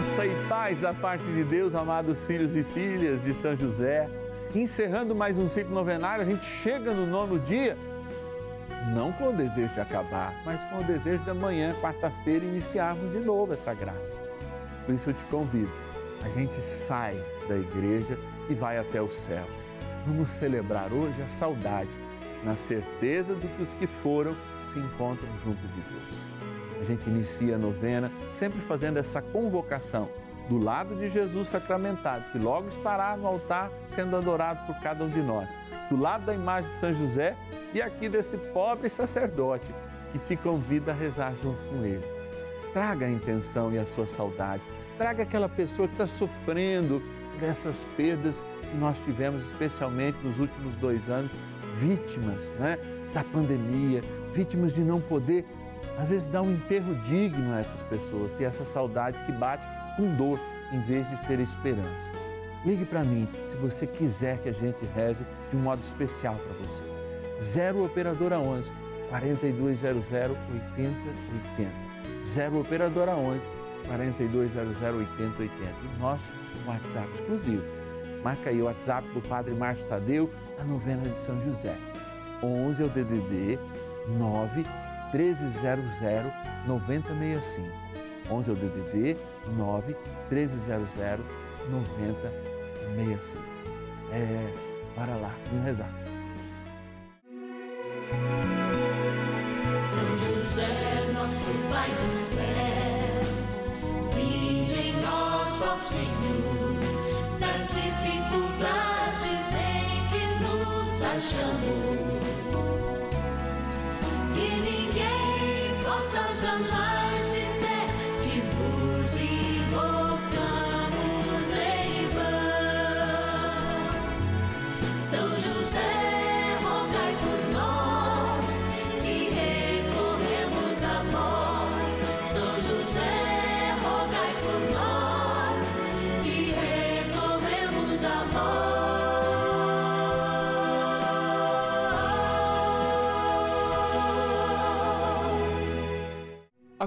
Graça e paz da parte de Deus, amados filhos e filhas de São José. Encerrando mais um ciclo novenário, a gente chega no nono dia, não com o desejo de acabar, mas com o desejo de amanhã, quarta-feira, iniciarmos de novo essa graça. Por isso eu te convido, a gente sai da igreja e vai até o céu. Vamos celebrar hoje a saudade, na certeza de que os que foram se encontram junto de Deus a gente inicia a novena sempre fazendo essa convocação do lado de Jesus sacramentado, que logo estará no altar sendo adorado por cada um de nós, do lado da imagem de São José e aqui desse pobre sacerdote que te convida a rezar junto com ele. Traga a intenção e a sua saudade, traga aquela pessoa que está sofrendo por essas perdas que nós tivemos, especialmente nos últimos dois anos, vítimas né, da pandemia, vítimas de não poder às vezes dá um enterro digno a essas pessoas e essa saudade que bate com dor em vez de ser esperança. Ligue para mim se você quiser que a gente reze de um modo especial para você. 0 Operadora 11 4200 8080. 0 Operadora 11 4200 8080. E nosso WhatsApp exclusivo. Marca aí o WhatsApp do Padre Márcio Tadeu, a novena de São José. 11 é o DDD 9 1300 9065. 11 é o DDD 9 1300 9065. É, para lá, vamos rezar. São José, nosso Pai do céu, vinde em nós, ó Senhor, nas dificuldades em que nos achamos somebody.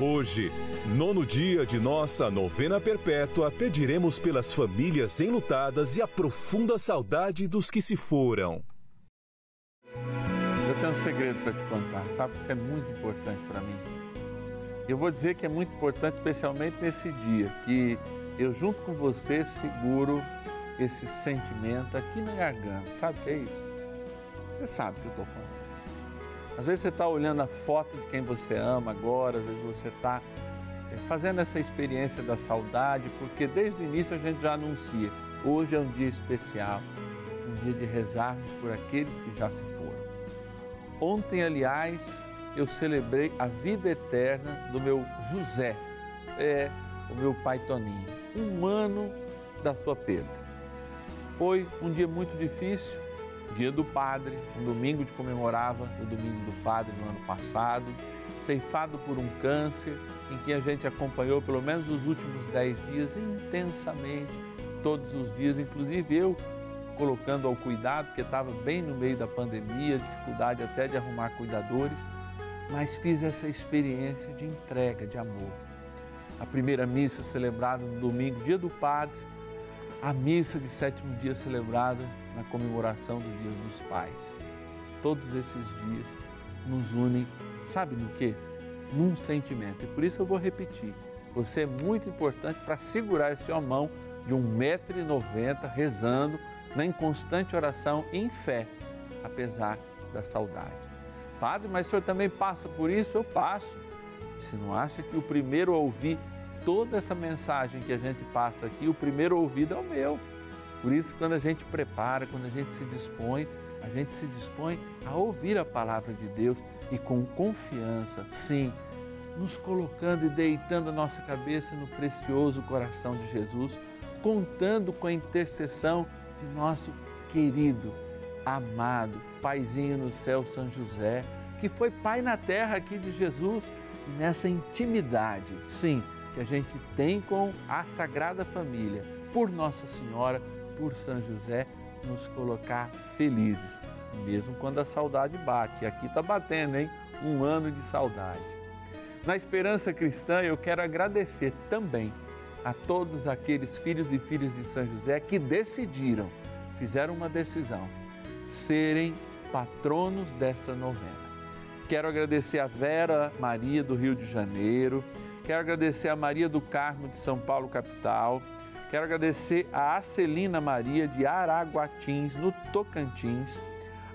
Hoje, nono dia de nossa novena perpétua, pediremos pelas famílias enlutadas e a profunda saudade dos que se foram. Eu tenho um segredo para te contar, sabe? Isso é muito importante para mim. Eu vou dizer que é muito importante, especialmente nesse dia, que eu, junto com você, seguro esse sentimento aqui na garganta. Sabe o que é isso? Você sabe o que eu estou falando. Às vezes você está olhando a foto de quem você ama agora, às vezes você está é, fazendo essa experiência da saudade, porque desde o início a gente já anuncia: hoje é um dia especial, um dia de rezarmos por aqueles que já se foram. Ontem, aliás, eu celebrei a vida eterna do meu José, é, o meu pai Toninho, um ano da sua perda. Foi um dia muito difícil, dia do Padre, um domingo de comemorava o domingo do Padre no ano passado, ceifado por um câncer, em que a gente acompanhou pelo menos os últimos dez dias intensamente, todos os dias, inclusive eu colocando ao cuidado, porque estava bem no meio da pandemia, dificuldade até de arrumar cuidadores, mas fiz essa experiência de entrega, de amor. A primeira missa celebrada no domingo, dia do Padre, a missa de sétimo dia celebrada na comemoração do Dia dos Pais. Todos esses dias nos unem, sabe no que? Num sentimento. E por isso eu vou repetir. Você é muito importante para segurar esse mão de 1,90m rezando na inconstante oração em fé, apesar da saudade. Padre, mas o senhor também passa por isso? Eu passo. Você não acha que o primeiro a ouvir toda essa mensagem que a gente passa aqui, o primeiro ouvido é o meu. Por isso, quando a gente prepara, quando a gente se dispõe, a gente se dispõe a ouvir a palavra de Deus e com confiança, sim, nos colocando e deitando a nossa cabeça no precioso coração de Jesus, contando com a intercessão de nosso querido, amado Paizinho no céu, São José, que foi Pai na terra aqui de Jesus e nessa intimidade, sim, que a gente tem com a Sagrada Família, por Nossa Senhora, por São José, nos colocar felizes, mesmo quando a saudade bate. E aqui está batendo, hein? Um ano de saudade. Na esperança cristã, eu quero agradecer também a todos aqueles filhos e filhas de São José que decidiram, fizeram uma decisão, serem patronos dessa novena. Quero agradecer a Vera Maria do Rio de Janeiro, quero agradecer a Maria do Carmo de São Paulo, capital. Quero agradecer a Acelina Maria de Araguatins, no Tocantins,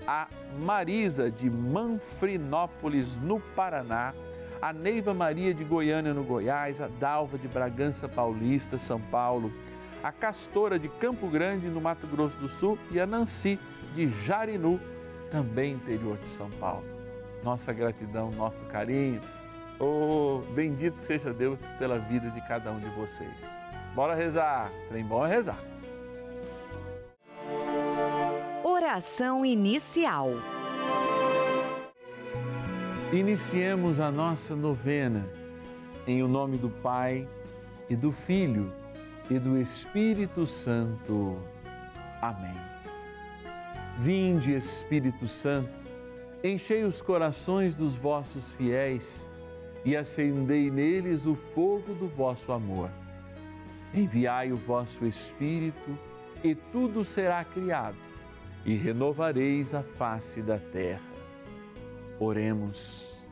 a Marisa de Manfrinópolis, no Paraná, a Neiva Maria de Goiânia, no Goiás, a Dalva de Bragança Paulista, São Paulo, a Castora de Campo Grande, no Mato Grosso do Sul e a Nancy de Jarinu, também interior de São Paulo. Nossa gratidão, nosso carinho. Oh, bendito seja Deus pela vida de cada um de vocês. Bora rezar. Trem bom é rezar. Oração inicial. Iniciemos a nossa novena em o nome do Pai e do Filho e do Espírito Santo. Amém. Vinde, Espírito Santo, enchei os corações dos vossos fiéis e acendei neles o fogo do vosso amor. Enviai o vosso Espírito e tudo será criado e renovareis a face da terra. Oremos.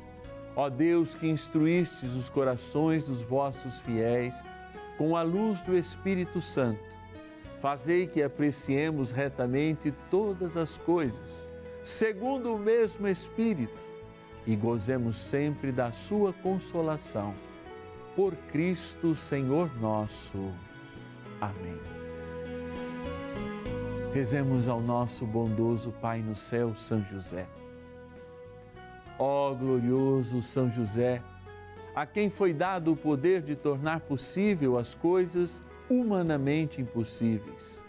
Ó Deus que instruístes os corações dos vossos fiéis com a luz do Espírito Santo, fazei que apreciemos retamente todas as coisas, segundo o mesmo Espírito, e gozemos sempre da sua consolação por Cristo Senhor nosso. Amém. Rezemos ao nosso bondoso Pai no céu, São José. Ó glorioso São José, a quem foi dado o poder de tornar possível as coisas humanamente impossíveis.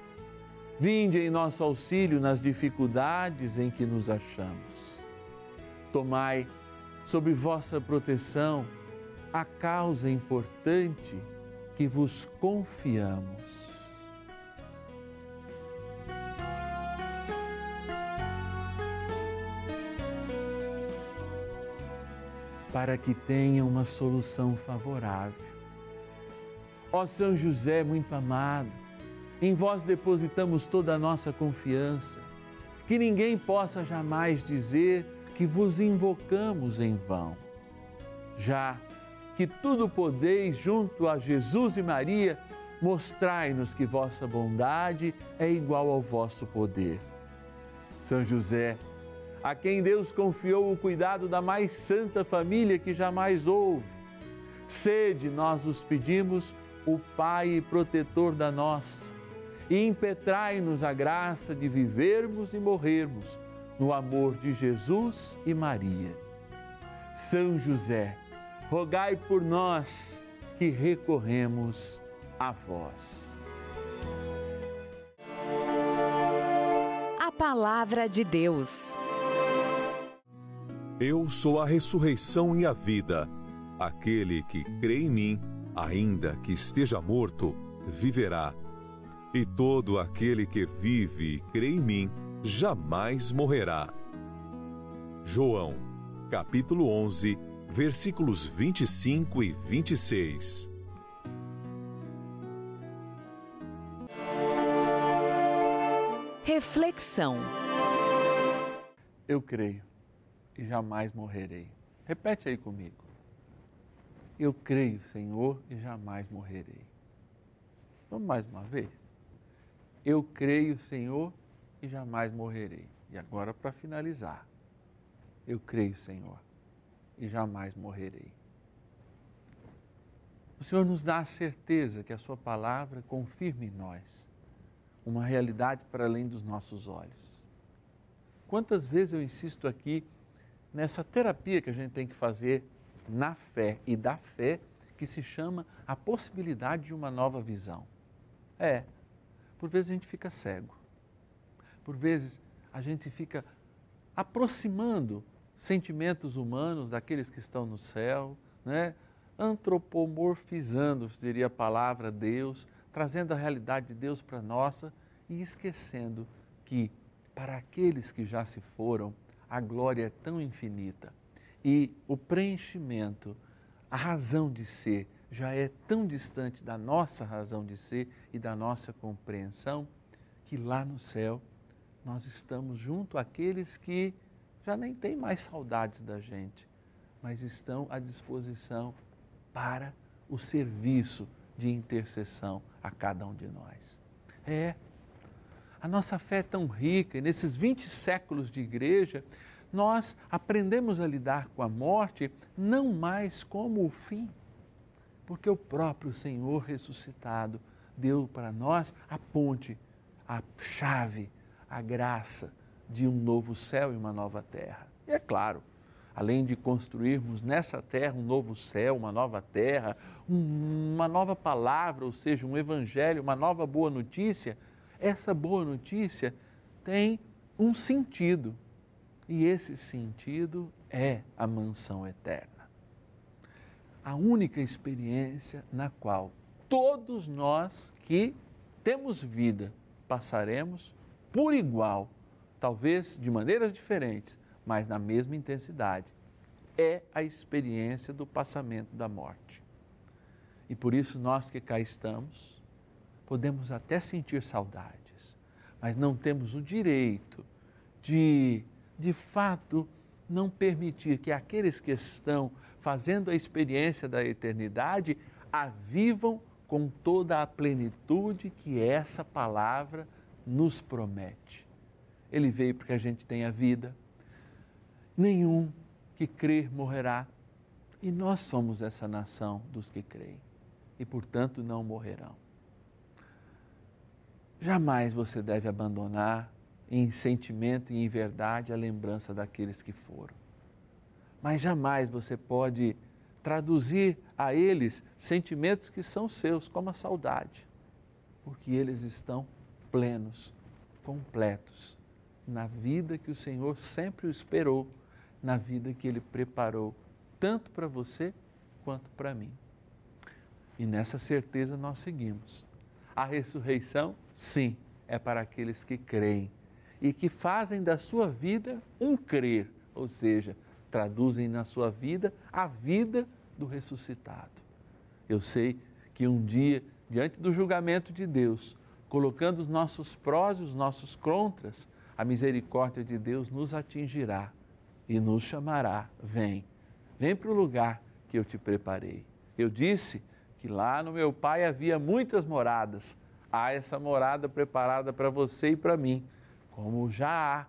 Vinde em nosso auxílio nas dificuldades em que nos achamos. Tomai sob vossa proteção a causa importante que vos confiamos. Para que tenha uma solução favorável. Ó São José muito amado, em vós depositamos toda a nossa confiança, que ninguém possa jamais dizer que vos invocamos em vão. Já que tudo podeis junto a Jesus e Maria, mostrai-nos que vossa bondade é igual ao vosso poder. São José, a quem Deus confiou o cuidado da mais santa família que jamais houve, sede, nós os pedimos, o Pai e protetor da nossa, e impetrai-nos a graça de vivermos e morrermos no amor de Jesus e Maria. São José, rogai por nós que recorremos a vós. A Palavra de Deus. Eu sou a ressurreição e a vida. Aquele que crê em mim, ainda que esteja morto, viverá. E todo aquele que vive e crê em mim, jamais morrerá. João, capítulo 11, versículos 25 e 26. Reflexão. Eu creio e jamais morrerei. Repete aí comigo. Eu creio, Senhor, e jamais morrerei. Vamos mais uma vez? Eu creio, Senhor, e jamais morrerei. E agora, para finalizar, eu creio, Senhor, e jamais morrerei. O Senhor nos dá a certeza que a Sua palavra confirma em nós uma realidade para além dos nossos olhos. Quantas vezes eu insisto aqui nessa terapia que a gente tem que fazer na fé e da fé, que se chama a possibilidade de uma nova visão. É, por vezes a gente fica cego, por vezes a gente fica aproximando sentimentos humanos daqueles que estão no céu, né? antropomorfizando, diria a palavra Deus, trazendo a realidade de Deus para a nossa e esquecendo que para aqueles que já se foram, a glória é tão infinita e o preenchimento, a razão de ser, já é tão distante da nossa razão de ser e da nossa compreensão, que lá no céu nós estamos junto àqueles que já nem têm mais saudades da gente, mas estão à disposição para o serviço de intercessão a cada um de nós. É, a nossa fé é tão rica, e nesses 20 séculos de igreja, nós aprendemos a lidar com a morte não mais como o fim, porque o próprio Senhor ressuscitado deu para nós a ponte, a chave, a graça de um novo céu e uma nova terra. E é claro, além de construirmos nessa terra um novo céu, uma nova terra, uma nova palavra, ou seja, um evangelho, uma nova boa notícia, essa boa notícia tem um sentido. E esse sentido é a mansão eterna. A única experiência na qual todos nós que temos vida passaremos por igual, talvez de maneiras diferentes, mas na mesma intensidade, é a experiência do passamento da morte. E por isso nós que cá estamos, podemos até sentir saudades, mas não temos o direito de, de fato, não permitir que aqueles que estão fazendo a experiência da eternidade a vivam com toda a plenitude que essa palavra nos promete. Ele veio para que a gente tenha vida, nenhum que crer morrerá. E nós somos essa nação dos que creem e, portanto, não morrerão. Jamais você deve abandonar em sentimento e em verdade a lembrança daqueles que foram. Mas jamais você pode traduzir a eles sentimentos que são seus, como a saudade, porque eles estão plenos, completos na vida que o Senhor sempre o esperou na vida que Ele preparou, tanto para você quanto para mim. E nessa certeza nós seguimos. A ressurreição, sim, é para aqueles que creem e que fazem da sua vida um crer, ou seja, traduzem na sua vida a vida do ressuscitado. Eu sei que um dia, diante do julgamento de Deus, colocando os nossos prós e os nossos contras, a misericórdia de Deus nos atingirá e nos chamará: vem, vem para o lugar que eu te preparei. Eu disse que lá no meu Pai havia muitas moradas. Há essa morada preparada para você e para mim, como já há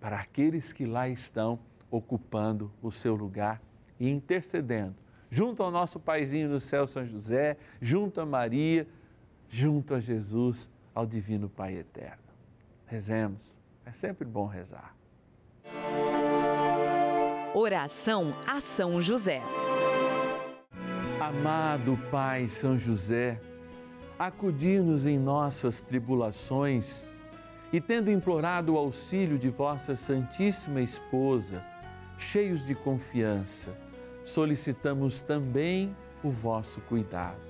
para aqueles que lá estão ocupando o seu lugar e intercedendo, junto ao nosso paizinho no céu, São José, junto a Maria, junto a Jesus, ao Divino Pai Eterno. Rezemos, é sempre bom rezar. Oração a São José. Amado Pai São José, acudi-nos em nossas tribulações e, tendo implorado o auxílio de vossa Santíssima Esposa, cheios de confiança, solicitamos também o vosso cuidado.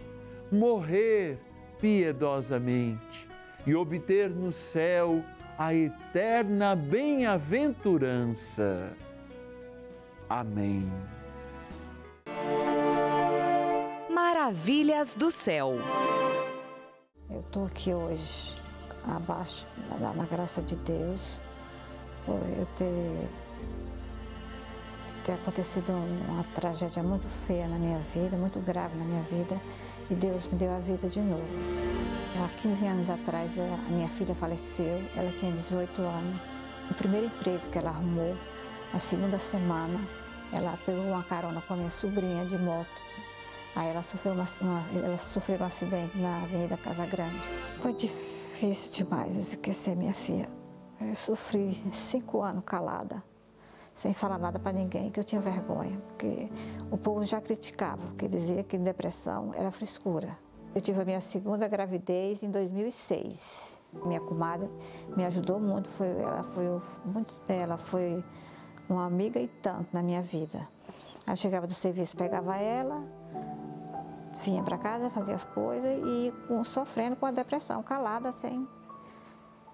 morrer piedosamente e obter no céu a eterna bem-aventurança. Amém. Maravilhas do céu. Eu estou aqui hoje, abaixo, na, na, graça de Deus, por eu ter, ter acontecido uma tragédia muito feia na minha vida, muito grave na minha vida, e Deus me deu a vida de novo. Há 15 anos atrás, a minha filha faleceu, ela tinha 18 anos. O primeiro emprego que ela arrumou, na segunda semana, ela pegou uma carona com a minha sobrinha de moto. Aí ela sofreu, uma, uma, ela sofreu um acidente na Avenida Casa Grande. Foi difícil demais esquecer minha filha. Eu sofri cinco anos calada, sem falar nada para ninguém, que eu tinha vergonha, porque o povo já criticava, porque dizia que depressão era frescura. Eu tive a minha segunda gravidez em 2006. Minha comadre me ajudou muito, foi, ela foi muito, ela foi uma amiga e tanto na minha vida. Aí eu chegava do serviço, pegava ela, vinha para casa, fazia as coisas e sofrendo com a depressão, calada, sem,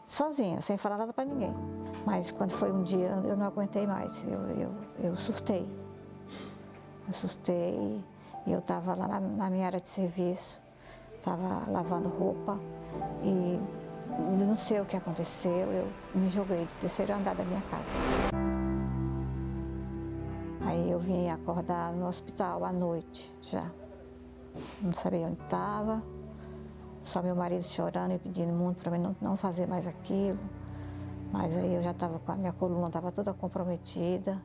sozinha, sem falar nada para ninguém. Mas quando foi um dia, eu não aguentei mais, eu, eu, eu surtei. Eu surtei eu estava lá na, na minha área de serviço, estava lavando roupa e não sei o que aconteceu, eu me joguei do terceiro andar da minha casa. Aí eu vim acordar no hospital à noite já. Não sabia onde estava. Só meu marido chorando e pedindo muito para mim não, não fazer mais aquilo. Mas aí eu já estava com a minha coluna, estava toda comprometida.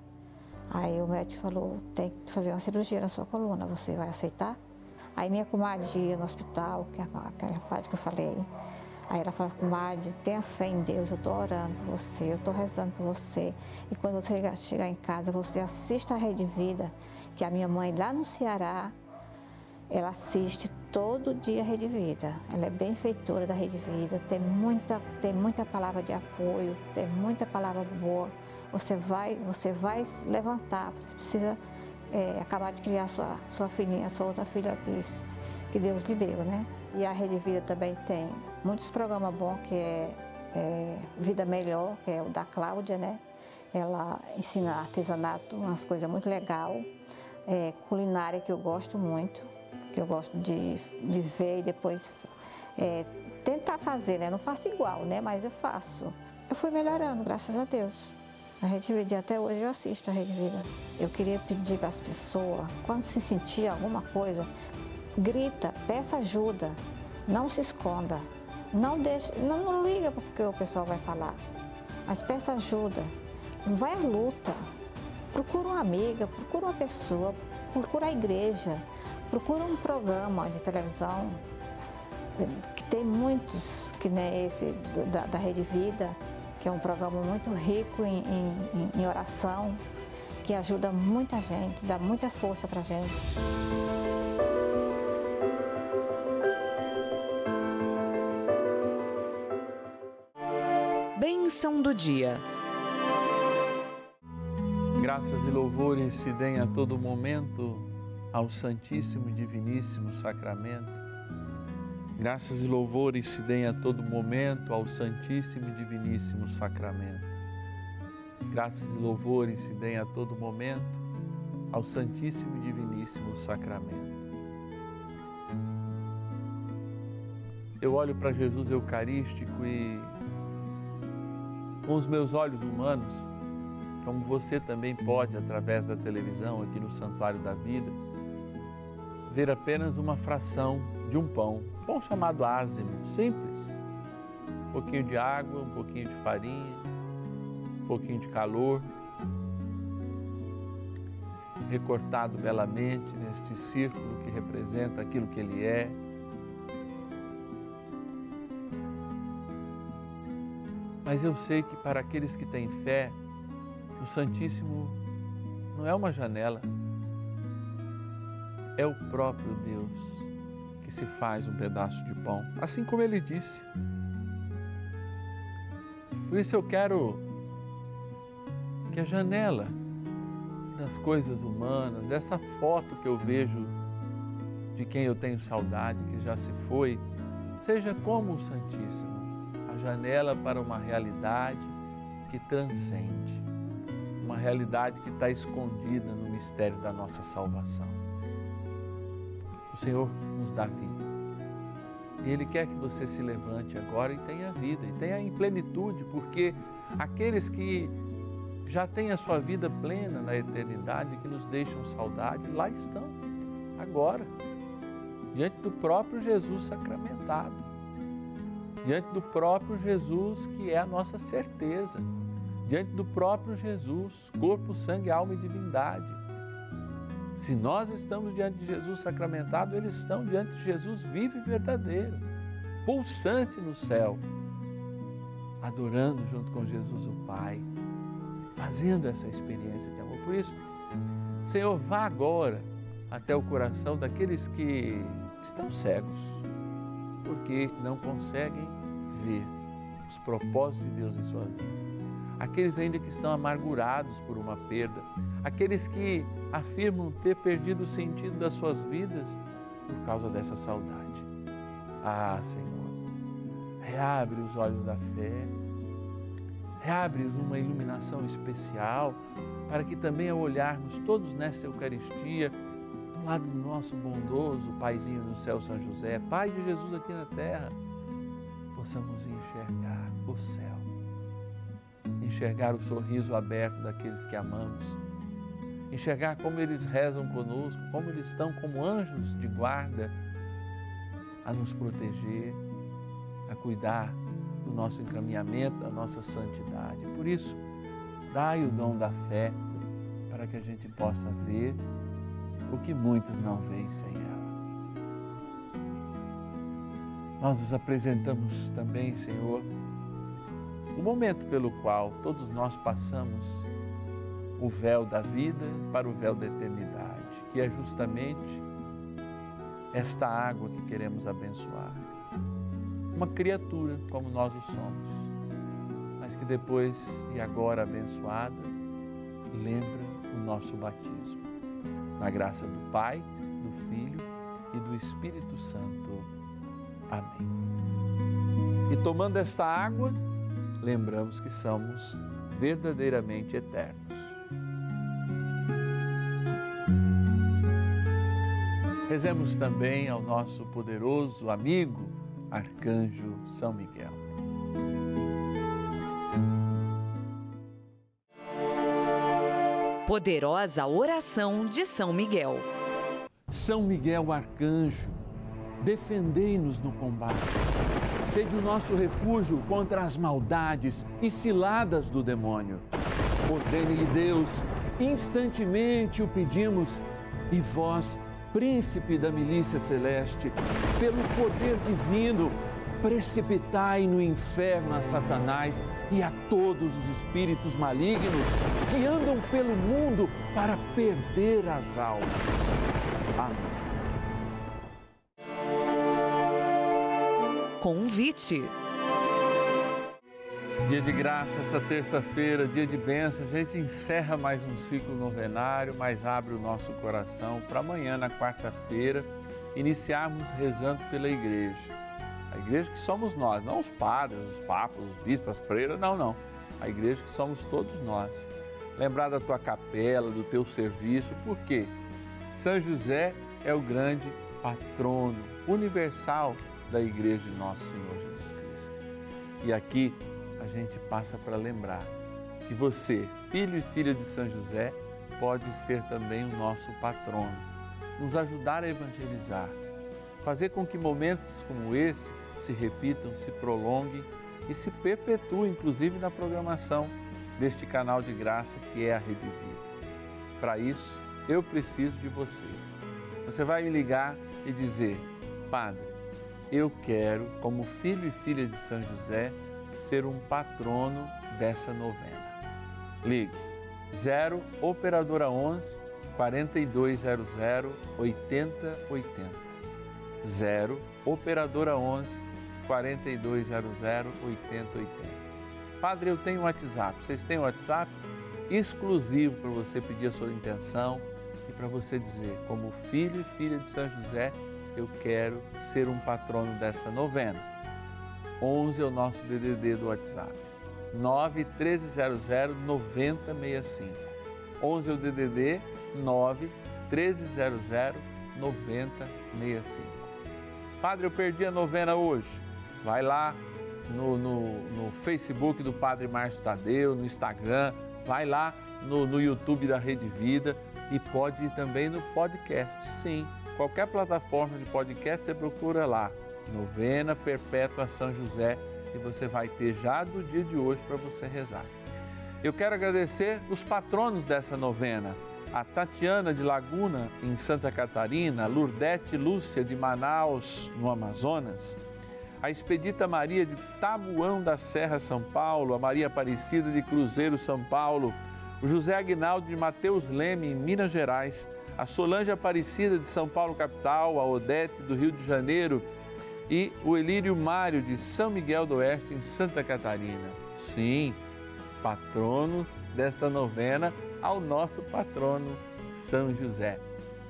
Aí o médico falou, tem que fazer uma cirurgia na sua coluna, você vai aceitar? Aí minha comadre no hospital, que é aquela parte que eu falei, Aí ela falou, comadre, tenha fé em Deus, eu estou orando por você, eu estou rezando por você. E quando você chegar, chegar em casa, você assista a Rede Vida, que a minha mãe lá no Ceará, ela assiste todo dia a Rede Vida. Ela é benfeitora da Rede Vida, tem muita, tem muita palavra de apoio, tem muita palavra boa. Você vai, você vai levantar, você precisa é, acabar de criar sua, sua filhinha, sua outra filha que, que Deus lhe deu, né? E a Rede Vida também tem muitos programas bons, que é, é, Vida Melhor, que é o da Cláudia, né? Ela ensina artesanato, umas coisas muito legais. É, culinária, que eu gosto muito, eu gosto de, de ver e depois é, tentar fazer, né? Não faço igual, né? Mas eu faço. Eu fui melhorando, graças a Deus. A Rede Vida, até hoje eu assisto a Rede Vida. Eu queria pedir para as pessoas, quando se sentir alguma coisa, grita, peça ajuda, não se esconda, não deixe, não, não liga porque o pessoal vai falar, mas peça ajuda, vai à luta, procura uma amiga, procura uma pessoa, procura a igreja, procura um programa de televisão, que tem muitos, que nem esse da, da Rede Vida, que é um programa muito rico em, em, em oração, que ajuda muita gente, dá muita força para gente. Bênção do dia. Graças e louvores se deem a todo momento ao Santíssimo e Diviníssimo Sacramento. Graças e louvores se deem a todo momento ao Santíssimo e Diviníssimo Sacramento. Graças e louvores se deem a todo momento ao Santíssimo e Diviníssimo Sacramento. Eu olho para Jesus Eucarístico e com os meus olhos humanos, como você também pode, através da televisão, aqui no Santuário da Vida, ver apenas uma fração de um pão, pão chamado ázimo, simples. Um pouquinho de água, um pouquinho de farinha, um pouquinho de calor, recortado belamente neste círculo que representa aquilo que ele é. Mas eu sei que para aqueles que têm fé, o Santíssimo não é uma janela, é o próprio Deus que se faz um pedaço de pão, assim como ele disse. Por isso eu quero que a janela das coisas humanas, dessa foto que eu vejo de quem eu tenho saudade, que já se foi, seja como o Santíssimo, a janela para uma realidade que transcende, uma realidade que está escondida no mistério da nossa salvação. O Senhor nos dá vida. E Ele quer que você se levante agora e tenha vida, e tenha em plenitude, porque aqueles que já têm a sua vida plena na eternidade, que nos deixam saudade, lá estão, agora, diante do próprio Jesus sacramentado, diante do próprio Jesus que é a nossa certeza, diante do próprio Jesus, corpo, sangue, alma e divindade. Se nós estamos diante de Jesus sacramentado, eles estão diante de Jesus vivo e verdadeiro, pulsante no céu, adorando junto com Jesus o Pai fazendo essa experiência de amor. Por isso, Senhor, vá agora até o coração daqueles que estão cegos, porque não conseguem ver os propósitos de Deus em sua vida. Aqueles ainda que estão amargurados por uma perda, aqueles que afirmam ter perdido o sentido das suas vidas por causa dessa saudade. Ah, Senhor, reabre os olhos da fé reabre-os uma iluminação especial, para que também ao olharmos todos nesta Eucaristia, do lado do nosso bondoso Paizinho no céu, São José, Pai de Jesus aqui na terra, possamos enxergar o céu, enxergar o sorriso aberto daqueles que amamos, enxergar como eles rezam conosco, como eles estão como anjos de guarda a nos proteger, a cuidar do nosso encaminhamento, da nossa santidade. Por isso, dai o dom da fé para que a gente possa ver o que muitos não veem sem ela. Nós nos apresentamos também, Senhor, o momento pelo qual todos nós passamos o véu da vida para o véu da eternidade, que é justamente esta água que queremos abençoar uma criatura como nós o somos, mas que depois e agora abençoada, lembra o nosso batismo. Na graça do Pai, do Filho e do Espírito Santo. Amém. E tomando esta água, lembramos que somos verdadeiramente eternos. Rezemos também ao nosso poderoso amigo, Arcanjo São Miguel. Poderosa oração de São Miguel. São Miguel Arcanjo, defendei-nos no combate. Sede o nosso refúgio contra as maldades e ciladas do demônio. Ordene-lhe Deus, instantemente o pedimos, e vós, príncipe da milícia celeste, pelo poder divino, precipitai no inferno a Satanás e a todos os espíritos malignos que andam pelo mundo para perder as almas. Amém. Convite. Dia de graça, essa terça-feira, dia de bênção, a gente encerra mais um ciclo novenário, mas abre o nosso coração para amanhã, na quarta-feira, iniciarmos rezando pela igreja. A igreja que somos nós, não os padres, os papas, os bispos, as freiras, não, não. A igreja que somos todos nós. Lembrar da tua capela, do teu serviço, por quê? São José é o grande patrono universal da igreja de nosso Senhor Jesus Cristo. E aqui, a gente passa para lembrar que você, filho e filha de São José, pode ser também o nosso patrono, nos ajudar a evangelizar, fazer com que momentos como esse se repitam, se prolonguem e se perpetuem, inclusive na programação deste canal de graça que é a Rede Vida. Para isso, eu preciso de você. Você vai me ligar e dizer: Padre, eu quero, como filho e filha de São José, ser um patrono dessa novena. Ligue 0 Operadora 11 4200 8080. 0 Operadora 11 4200 8080. Padre, eu tenho WhatsApp. Vocês têm WhatsApp? Exclusivo para você pedir a sua intenção e para você dizer, como filho e filha de São José, eu quero ser um patrono dessa novena. 11 é o nosso DDD do WhatsApp. 9 1300 9065. 11 é o DDD 9 1300 9065. Padre, eu perdi a novena hoje. Vai lá no, no, no Facebook do Padre Márcio Tadeu, no Instagram, vai lá no, no YouTube da Rede Vida e pode ir também no podcast. Sim, qualquer plataforma de podcast você procura lá. Novena Perpétua São José e você vai ter já do dia de hoje para você rezar. Eu quero agradecer os patronos dessa novena. A Tatiana de Laguna, em Santa Catarina, Lurdete Lúcia de Manaus, no Amazonas, a Expedita Maria de Tabuão da Serra, São Paulo, a Maria Aparecida de Cruzeiro, São Paulo, o José Aguinaldo de Mateus Leme, em Minas Gerais, a Solange Aparecida de São Paulo, capital, a Odete do Rio de Janeiro e o Elírio Mário de São Miguel do Oeste, em Santa Catarina. Sim, patronos desta novena ao nosso patrono São José.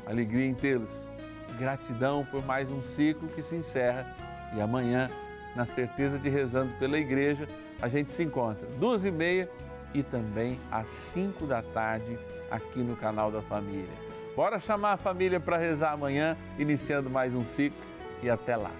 Alegria em tê-los. Gratidão por mais um ciclo que se encerra e amanhã, na certeza de rezando pela igreja, a gente se encontra duas e meia e também às cinco da tarde aqui no canal da Família. Bora chamar a família para rezar amanhã, iniciando mais um ciclo e até lá.